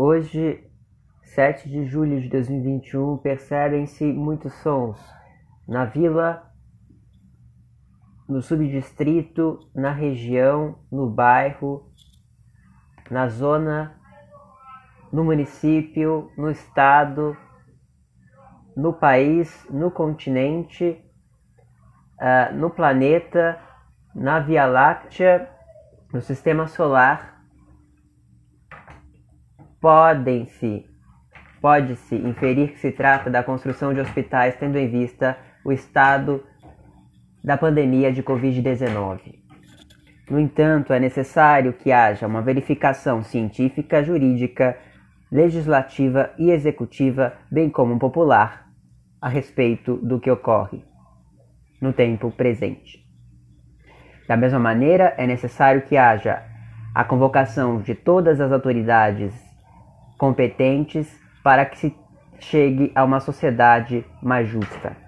Hoje, 7 de julho de 2021, percebem-se muitos sons. Na vila, no subdistrito, na região, no bairro, na zona, no município, no estado, no país, no continente, uh, no planeta, na Via Láctea, no sistema solar podem-se pode-se inferir que se trata da construção de hospitais tendo em vista o estado da pandemia de Covid-19. No entanto, é necessário que haja uma verificação científica, jurídica, legislativa e executiva, bem como popular, a respeito do que ocorre no tempo presente. Da mesma maneira, é necessário que haja a convocação de todas as autoridades competentes para que se chegue a uma sociedade mais justa.